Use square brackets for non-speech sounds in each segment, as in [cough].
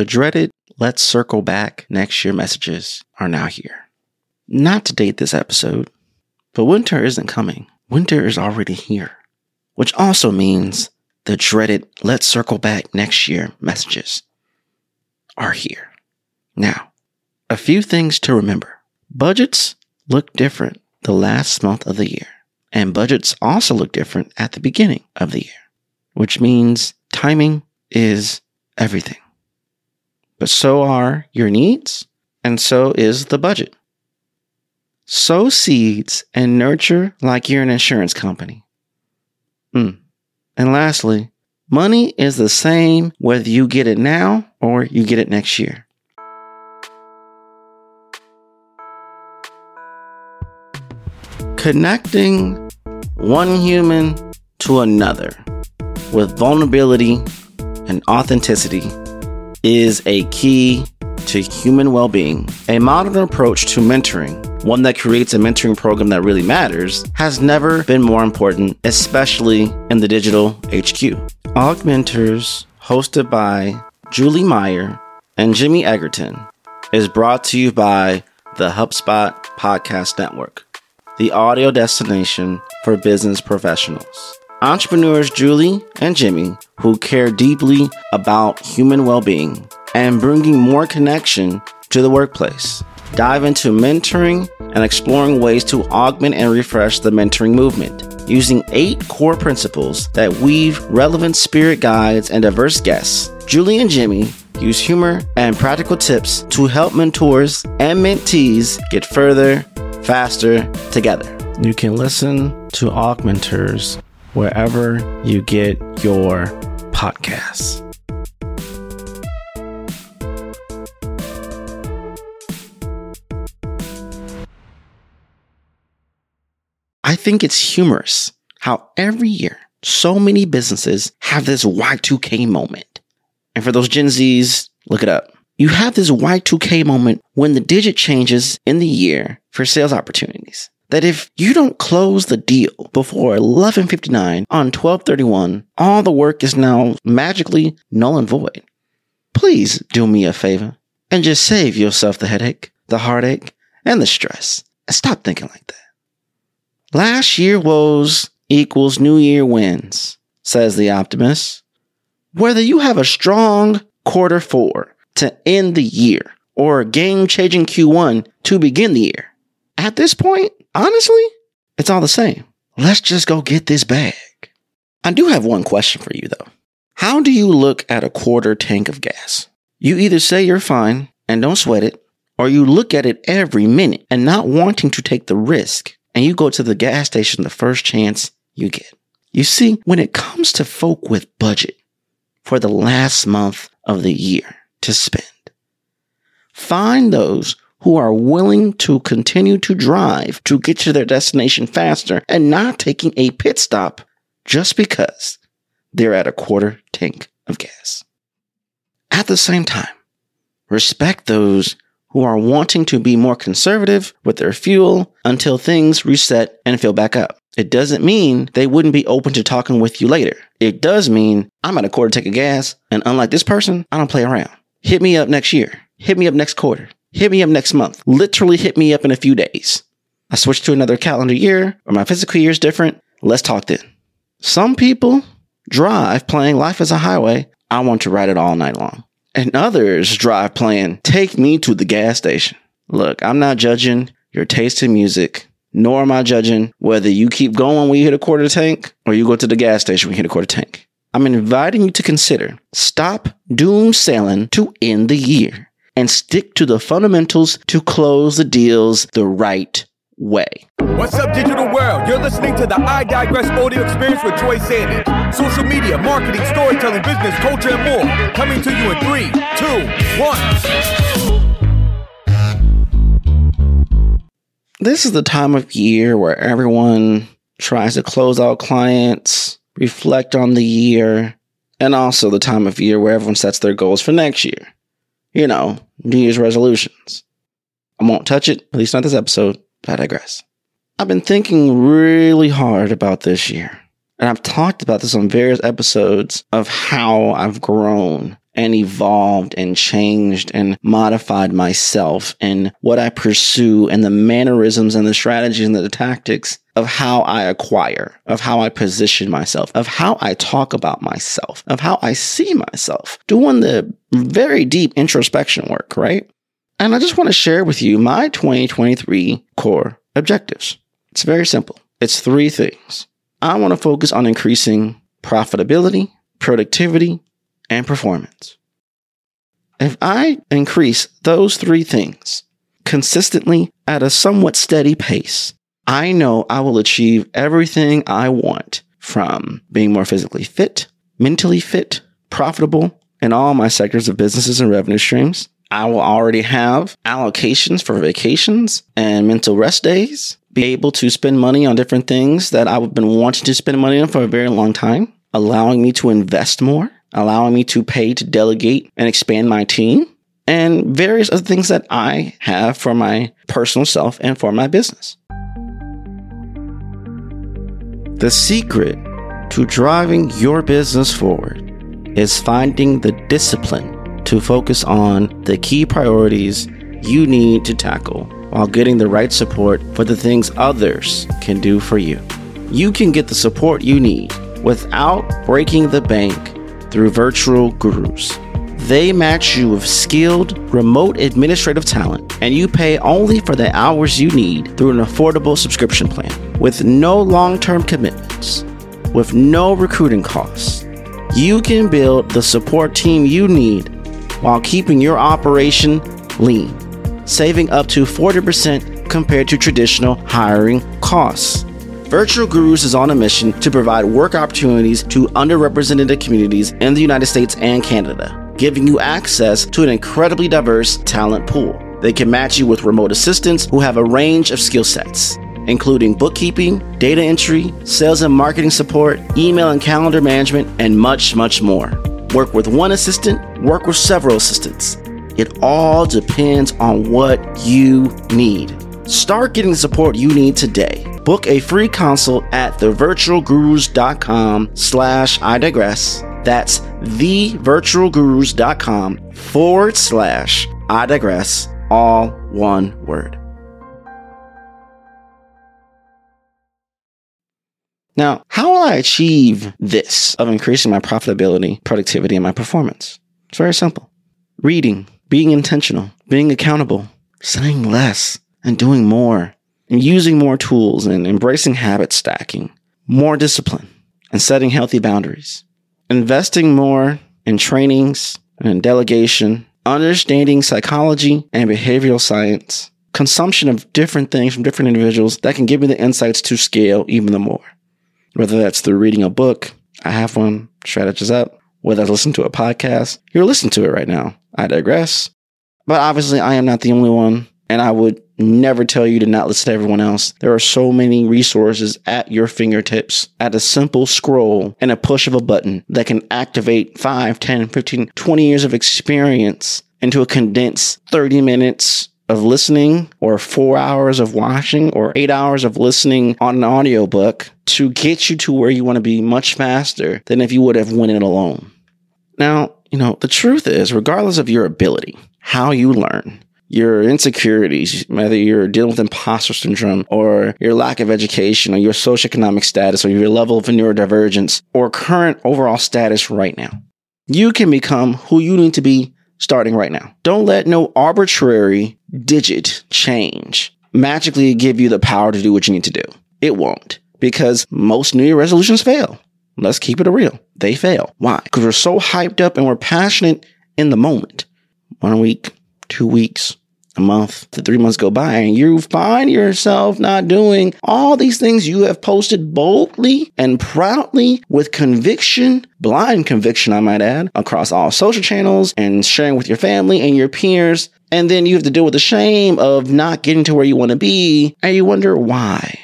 The dreaded let's circle back next year messages are now here. Not to date this episode, but winter isn't coming. Winter is already here, which also means the dreaded let's circle back next year messages are here. Now, a few things to remember. Budgets look different the last month of the year, and budgets also look different at the beginning of the year, which means timing is everything. But so are your needs, and so is the budget. Sow seeds and nurture like you're an insurance company. Mm. And lastly, money is the same whether you get it now or you get it next year. Connecting one human to another with vulnerability and authenticity is a key to human well being. A modern approach to mentoring, one that creates a mentoring program that really matters, has never been more important, especially in the digital HQ. Augmenters, hosted by Julie Meyer and Jimmy Egerton, is brought to you by the HubSpot Podcast Network, the audio destination for business professionals. Entrepreneurs Julie and Jimmy, who care deeply about human well being and bringing more connection to the workplace, dive into mentoring and exploring ways to augment and refresh the mentoring movement using eight core principles that weave relevant spirit guides and diverse guests. Julie and Jimmy use humor and practical tips to help mentors and mentees get further, faster together. You can listen to Augmenters wherever you get your podcasts. I think it's humorous how every year so many businesses have this Y2K moment. And for those Gen Zs, look it up. You have this Y2K moment when the digit changes in the year for sales opportunities that if you don't close the deal before 11:59 on 1231, all the work is now magically null and void. Please do me a favor and just save yourself the headache, the heartache, and the stress. And stop thinking like that. Last year woes equals new year wins, says the optimist. Whether you have a strong quarter four to end the year or a game changing Q1 to begin the year, at this point, honestly, it's all the same. Let's just go get this bag. I do have one question for you though. How do you look at a quarter tank of gas? You either say you're fine and don't sweat it, or you look at it every minute and not wanting to take the risk, and you go to the gas station the first chance you get. You see, when it comes to folk with budget for the last month of the year to spend, find those who are willing to continue to drive to get to their destination faster and not taking a pit stop just because they're at a quarter tank of gas. At the same time, respect those who are wanting to be more conservative with their fuel until things reset and fill back up. It doesn't mean they wouldn't be open to talking with you later. It does mean I'm at a quarter tank of gas, and unlike this person, I don't play around. Hit me up next year. Hit me up next quarter. Hit me up next month. Literally hit me up in a few days. I switched to another calendar year or my physical year is different. Let's talk then. Some people drive playing Life as a Highway. I want to ride it all night long. And others drive playing Take Me to the Gas Station. Look, I'm not judging your taste in music, nor am I judging whether you keep going when you hit a quarter tank or you go to the gas station when you hit a quarter tank. I'm inviting you to consider stop doom sailing to end the year and stick to the fundamentals to close the deals the right way. What's up, digital world? You're listening to the I Digress audio experience with Troy Sanders. Social media, marketing, storytelling, business, culture, and more. Coming to you in three, two, one. This is the time of year where everyone tries to close out clients, reflect on the year, and also the time of year where everyone sets their goals for next year you know, New Year's resolutions. I won't touch it, at least not this episode, but I digress. I've been thinking really hard about this year. And I've talked about this on various episodes of how I've grown and evolved and changed and modified myself and what I pursue and the mannerisms and the strategies and the tactics of how I acquire, of how I position myself, of how I talk about myself, of how I see myself, doing the very deep introspection work, right? And I just want to share with you my 2023 core objectives. It's very simple. It's three things. I want to focus on increasing profitability, productivity, and performance. If I increase those three things consistently at a somewhat steady pace, I know I will achieve everything I want from being more physically fit, mentally fit, profitable in all my sectors of businesses and revenue streams. I will already have allocations for vacations and mental rest days, be able to spend money on different things that I've been wanting to spend money on for a very long time, allowing me to invest more, allowing me to pay to delegate and expand my team, and various other things that I have for my personal self and for my business. The secret to driving your business forward is finding the discipline to focus on the key priorities you need to tackle while getting the right support for the things others can do for you. You can get the support you need without breaking the bank through virtual gurus. They match you with skilled remote administrative talent, and you pay only for the hours you need through an affordable subscription plan with no long term commitments, with no recruiting costs. You can build the support team you need while keeping your operation lean, saving up to 40% compared to traditional hiring costs. Virtual Gurus is on a mission to provide work opportunities to underrepresented communities in the United States and Canada, giving you access to an incredibly diverse talent pool. They can match you with remote assistants who have a range of skill sets, including bookkeeping, data entry, sales and marketing support, email and calendar management, and much, much more. Work with one assistant, work with several assistants. It all depends on what you need. Start getting the support you need today. Book a free consult at thevirtualgurus.com slash I digress. That's thevirtualgurus.com forward slash I digress. All one word. Now, how will I achieve this of increasing my profitability, productivity, and my performance? It's very simple. Reading, being intentional, being accountable, saying less, and doing more, and using more tools and embracing habit stacking, more discipline, and setting healthy boundaries, investing more in trainings and delegation, understanding psychology and behavioral science, consumption of different things from different individuals that can give me the insights to scale even the more. Whether that's through reading a book, I have one, Strategize Up, whether I listen to a podcast, you're listening to it right now. I digress. But obviously, I am not the only one, and I would never tell you to not listen to everyone else. There are so many resources at your fingertips at a simple scroll and a push of a button that can activate 5, 10, 15, 20 years of experience into a condensed 30 minutes of listening or four hours of watching or eight hours of listening on an audiobook to get you to where you want to be much faster than if you would have went it alone. Now, you know, the truth is, regardless of your ability, how you learn, your insecurities, whether you're dealing with imposter syndrome or your lack of education or your socioeconomic status or your level of neurodivergence or current overall status right now, you can become who you need to be starting right now. Don't let no arbitrary digit change magically give you the power to do what you need to do. It won't because most New Year resolutions fail. Let's keep it real. They fail. Why? Because we're so hyped up and we're passionate in the moment. One week, two weeks, a month to three months go by and you find yourself not doing all these things you have posted boldly and proudly with conviction, blind conviction, I might add, across all social channels and sharing with your family and your peers. And then you have to deal with the shame of not getting to where you want to be. And you wonder why.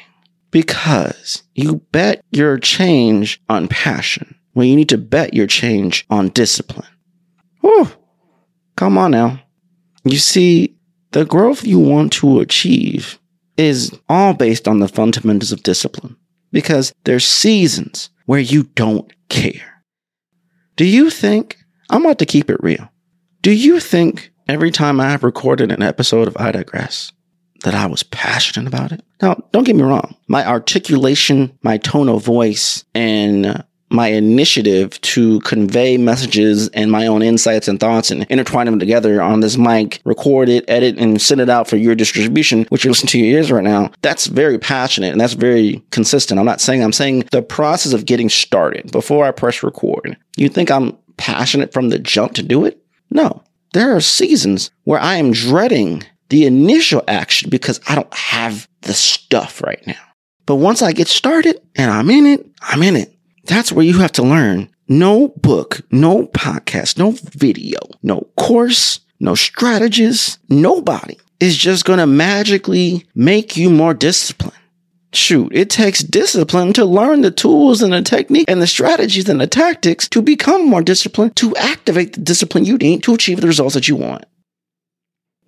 Because you bet your change on passion when you need to bet your change on discipline. Whew. Come on now. You see, the growth you want to achieve is all based on the fundamentals of discipline because there's seasons where you don't care. Do you think I'm about to keep it real. Do you think every time I have recorded an episode of I Digress that I was passionate about it? Now, don't get me wrong. My articulation, my tone of voice, and my initiative to convey messages and my own insights and thoughts and intertwine them together on this mic, record it, edit, and send it out for your distribution, which you listen to your ears right now, that's very passionate and that's very consistent. I'm not saying, I'm saying the process of getting started before I press record. You think I'm passionate from the jump to do it? No. There are seasons where I am dreading the initial action because I don't have the stuff right now. But once I get started and I'm in it, I'm in it. That's where you have to learn. No book, no podcast, no video, no course, no strategist, nobody is just going to magically make you more disciplined. Shoot, it takes discipline to learn the tools and the technique and the strategies and the tactics to become more disciplined, to activate the discipline you need to achieve the results that you want.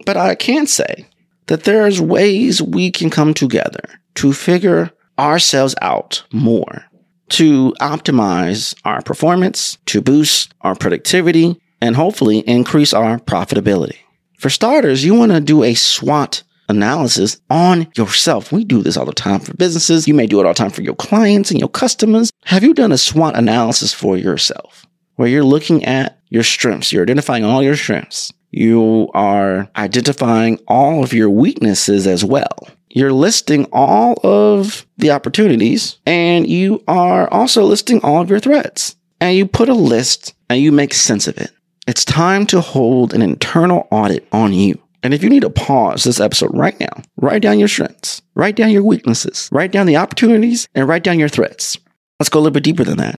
But I can say that there's ways we can come together to figure ourselves out more to optimize our performance, to boost our productivity, and hopefully increase our profitability. For starters, you want to do a SWOT analysis on yourself. We do this all the time for businesses. You may do it all the time for your clients and your customers. Have you done a SWOT analysis for yourself where you're looking at your strengths? You're identifying all your strengths. You are identifying all of your weaknesses as well you're listing all of the opportunities and you are also listing all of your threats. And you put a list and you make sense of it. It's time to hold an internal audit on you. And if you need to pause this episode right now, write down your strengths, write down your weaknesses, write down the opportunities, and write down your threats. Let's go a little bit deeper than that.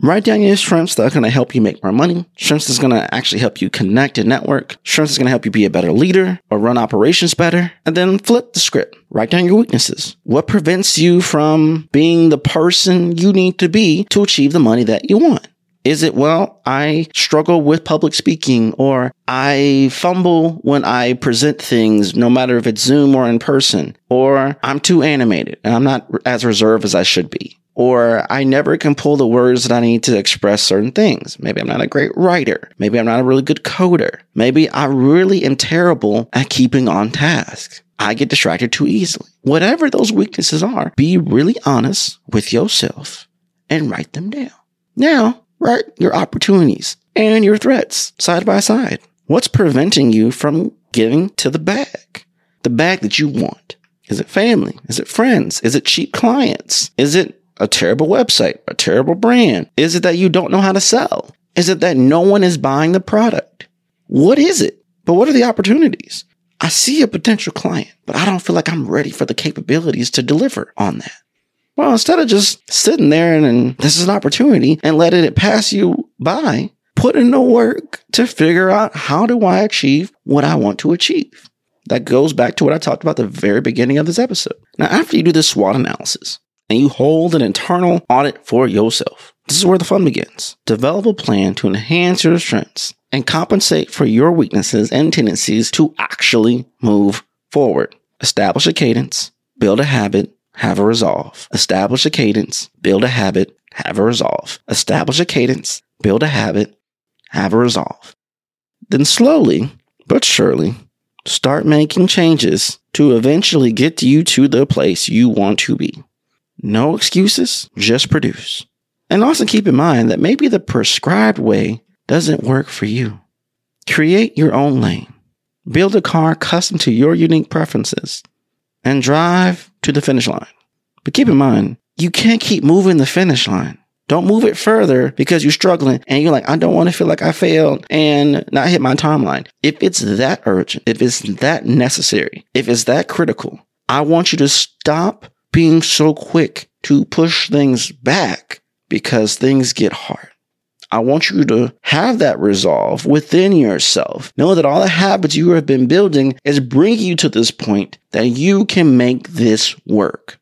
Write down your strengths that are going to help you make more money. Strengths is going to actually help you connect and network. Strengths is going to help you be a better leader or run operations better. And then flip the script. Write down your weaknesses. What prevents you from being the person you need to be to achieve the money that you want? Is it, well, I struggle with public speaking or I fumble when I present things, no matter if it's Zoom or in person, or I'm too animated and I'm not as reserved as I should be or I never can pull the words that I need to express certain things. Maybe I'm not a great writer. Maybe I'm not a really good coder. Maybe I really am terrible at keeping on task. I get distracted too easily. Whatever those weaknesses are, be really honest with yourself and write them down. Now, write your opportunities and your threats side by side. What's preventing you from getting to the bag? The bag that you want. Is it family? Is it friends? Is it cheap clients? Is it a terrible website, a terrible brand? Is it that you don't know how to sell? Is it that no one is buying the product? What is it? But what are the opportunities? I see a potential client, but I don't feel like I'm ready for the capabilities to deliver on that. Well, instead of just sitting there and, and this is an opportunity and letting it pass you by, put in the work to figure out how do I achieve what I want to achieve. That goes back to what I talked about the very beginning of this episode. Now, after you do this SWOT analysis, and you hold an internal audit for yourself. This is where the fun begins. Develop a plan to enhance your strengths and compensate for your weaknesses and tendencies to actually move forward. Establish a cadence, build a habit, have a resolve. Establish a cadence, build a habit, have a resolve. Establish a cadence, build a habit, have a resolve. Then slowly but surely start making changes to eventually get you to the place you want to be. No excuses, just produce. And also keep in mind that maybe the prescribed way doesn't work for you. Create your own lane. Build a car custom to your unique preferences and drive to the finish line. But keep in mind, you can't keep moving the finish line. Don't move it further because you're struggling and you're like, I don't want to feel like I failed and not hit my timeline. If it's that urgent, if it's that necessary, if it's that critical, I want you to stop being so quick to push things back because things get hard. I want you to have that resolve within yourself. Know that all the habits you have been building is bringing you to this point that you can make this work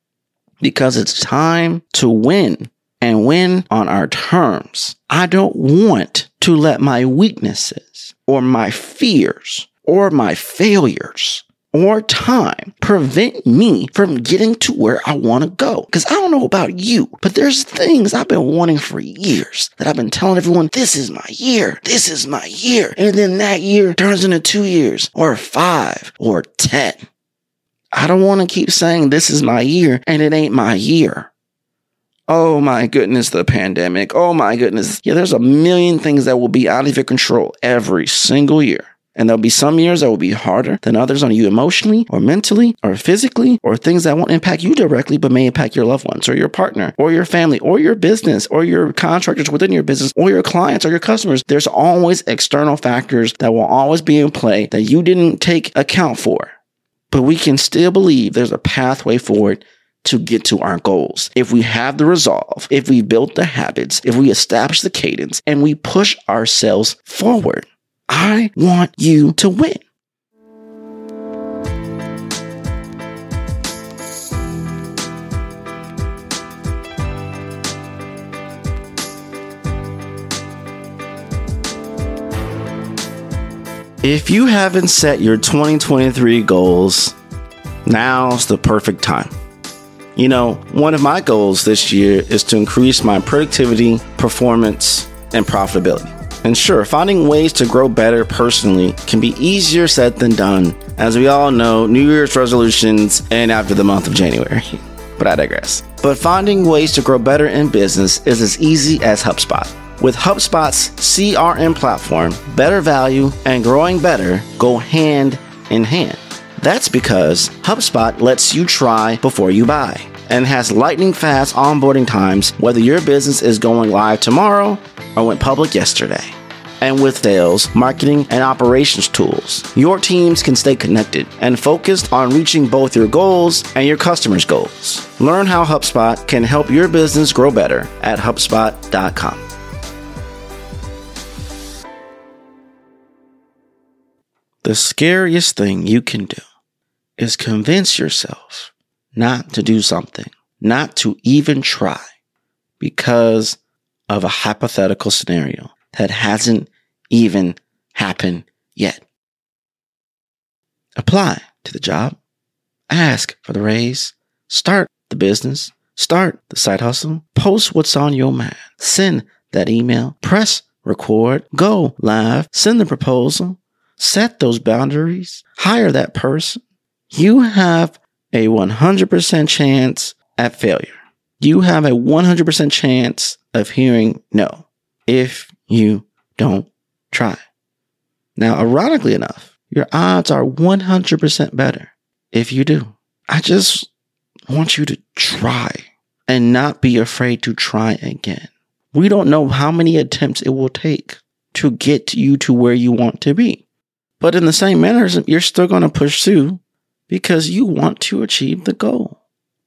because it's time to win and win on our terms. I don't want to let my weaknesses or my fears or my failures or time prevent me from getting to where I want to go. Because I don't know about you, but there's things I've been wanting for years that I've been telling everyone, this is my year. This is my year. And then that year turns into two years or five or 10. I don't want to keep saying this is my year and it ain't my year. Oh my goodness, the pandemic. Oh my goodness. Yeah, there's a million things that will be out of your control every single year. And there'll be some years that will be harder than others on you emotionally or mentally or physically or things that won't impact you directly but may impact your loved ones or your partner or your family or your business or your contractors within your business or your clients or your customers. There's always external factors that will always be in play that you didn't take account for. But we can still believe there's a pathway forward to get to our goals. If we have the resolve, if we build the habits, if we establish the cadence and we push ourselves forward, I want you to win. If you haven't set your 2023 goals, now's the perfect time. You know, one of my goals this year is to increase my productivity, performance, and profitability. And sure, finding ways to grow better personally can be easier said than done. As we all know, New Year's resolutions end after the month of January. [laughs] But I digress. But finding ways to grow better in business is as easy as HubSpot. With HubSpot's CRM platform, better value and growing better go hand in hand. That's because HubSpot lets you try before you buy and has lightning fast onboarding times whether your business is going live tomorrow or went public yesterday. And with sales, marketing, and operations tools, your teams can stay connected and focused on reaching both your goals and your customers' goals. Learn how HubSpot can help your business grow better at HubSpot.com. The scariest thing you can do is convince yourself not to do something, not to even try because of a hypothetical scenario that hasn't even happen yet. Apply to the job, ask for the raise, start the business, start the side hustle, post what's on your mind, send that email, press record, go live, send the proposal, set those boundaries, hire that person. You have a 100% chance at failure. You have a 100% chance of hearing no if you don't try. Now, ironically enough, your odds are 100% better if you do. I just want you to try and not be afraid to try again. We don't know how many attempts it will take to get you to where you want to be. But in the same manner, you're still going to pursue because you want to achieve the goal.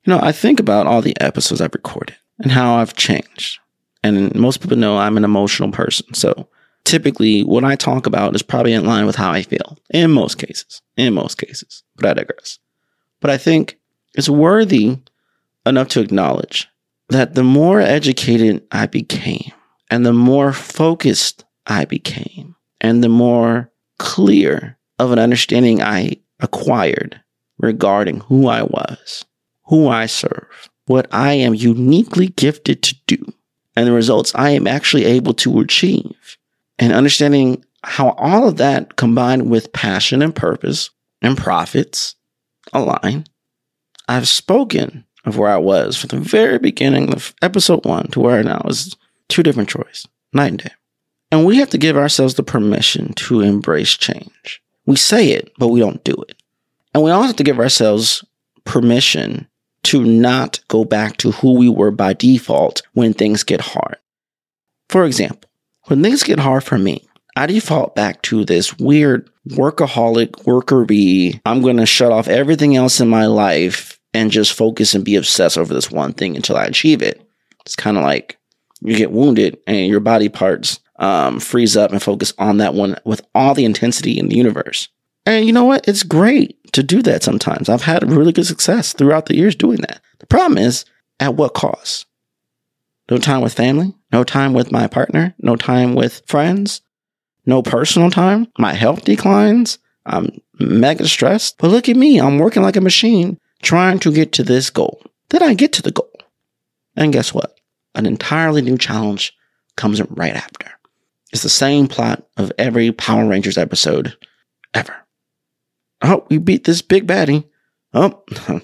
You know, I think about all the episodes I've recorded and how I've changed. And most people know I'm an emotional person. So typically what I talk about is probably in line with how I feel in most cases, in most cases, but I digress. But I think it's worthy enough to acknowledge that the more educated I became and the more focused I became and the more clear of an understanding I acquired regarding who I was, who I serve, what I am uniquely gifted to do, and the results I am actually able to achieve. And understanding how all of that combined with passion and purpose and profits align. I've spoken of where I was from the very beginning of episode one to where I now is two different choices, night and day. And we have to give ourselves the permission to embrace change. We say it, but we don't do it. And we also have to give ourselves permission to not go back to who we were by default when things get hard. For example, when things get hard for me, I default back to this weird workaholic worker bee. I'm going to shut off everything else in my life and just focus and be obsessed over this one thing until I achieve it. It's kind of like you get wounded and your body parts um, freeze up and focus on that one with all the intensity in the universe. And you know what? It's great to do that sometimes. I've had really good success throughout the years doing that. The problem is, at what cost? No time with family, no time with my partner, no time with friends, no personal time. My health declines. I'm mega stressed. But look at me. I'm working like a machine trying to get to this goal. Then I get to the goal. And guess what? An entirely new challenge comes right after. It's the same plot of every Power Rangers episode ever. Oh, we beat this big baddie. Oh, [laughs]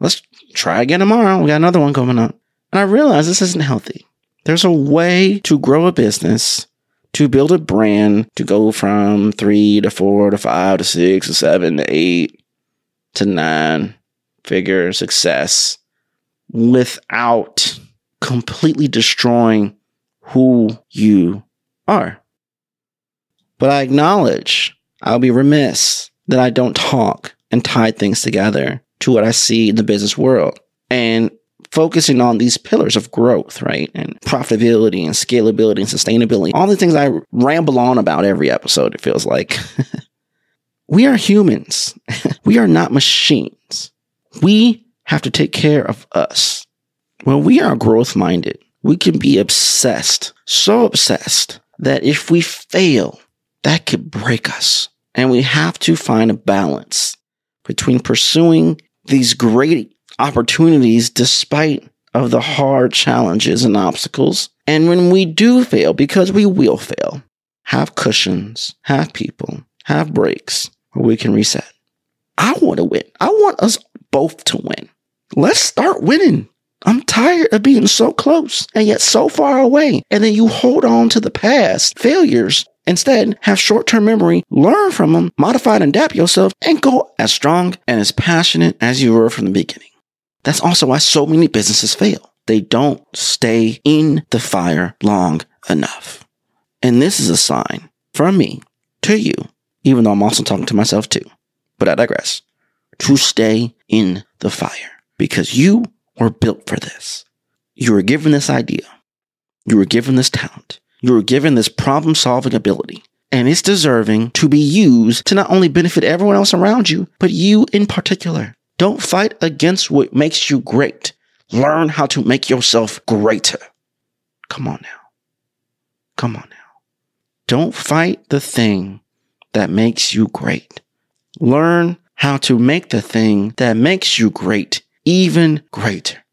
let's try again tomorrow. We got another one coming up. And I realize this isn't healthy. There's a way to grow a business, to build a brand, to go from three to four to five to six to seven to eight to nine figure success without completely destroying who you are. But I acknowledge I'll be remiss that I don't talk and tie things together to what I see in the business world. And focusing on these pillars of growth, right? And profitability and scalability and sustainability, all the things I ramble on about every episode, it feels like. [laughs] we are humans. [laughs] we are not machines. We have to take care of us. When we are growth minded, we can be obsessed, so obsessed that if we fail, that could break us. And we have to find a balance between pursuing these great opportunities despite of the hard challenges and obstacles. And when we do fail, because we will fail, have cushions, have people, have breaks where we can reset. I want to win. I want us both to win. Let's start winning. I'm tired of being so close and yet so far away. And then you hold on to the past failures. Instead, have short term memory, learn from them, modify and adapt yourself, and go as strong and as passionate as you were from the beginning. That's also why so many businesses fail. They don't stay in the fire long enough. And this is a sign from me to you, even though I'm also talking to myself too. But I digress. To stay in the fire because you were built for this. You were given this idea. You were given this talent. You were given this problem solving ability. And it's deserving to be used to not only benefit everyone else around you, but you in particular. Don't fight against what makes you great. Learn how to make yourself greater. Come on now. Come on now. Don't fight the thing that makes you great. Learn how to make the thing that makes you great even greater.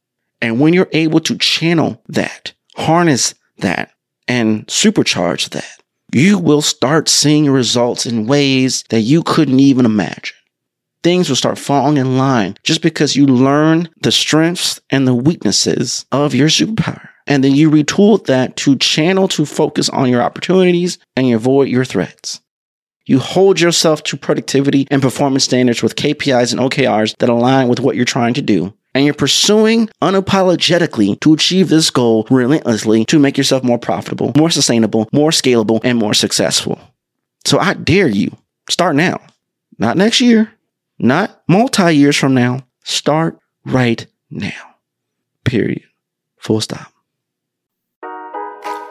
And when you're able to channel that, harness that, and supercharge that, you will start seeing results in ways that you couldn't even imagine things will start falling in line just because you learn the strengths and the weaknesses of your superpower. And then you retool that to channel to focus on your opportunities and avoid your threats. You hold yourself to productivity and performance standards with KPIs and OKRs that align with what you're trying to do. And you're pursuing unapologetically to achieve this goal relentlessly to make yourself more profitable, more sustainable, more scalable, and more successful. So I dare you, start now. Not next year, not multi years from now. Start right now. Period. Full stop.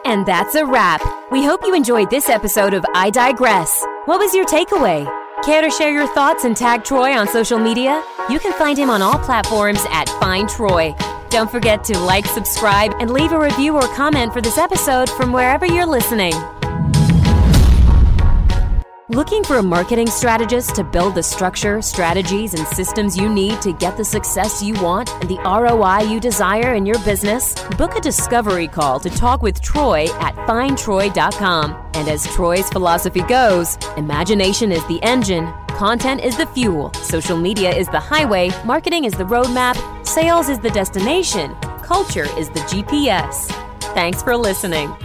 And that's a wrap. We hope you enjoyed this episode of I Digress. What was your takeaway? Care to share your thoughts and tag Troy on social media? You can find him on all platforms at Find Troy. Don't forget to like, subscribe, and leave a review or comment for this episode from wherever you're listening. Looking for a marketing strategist to build the structure, strategies, and systems you need to get the success you want and the ROI you desire in your business? Book a discovery call to talk with Troy at findtroy.com. And as Troy's philosophy goes, imagination is the engine, content is the fuel, social media is the highway, marketing is the roadmap, sales is the destination, culture is the GPS. Thanks for listening.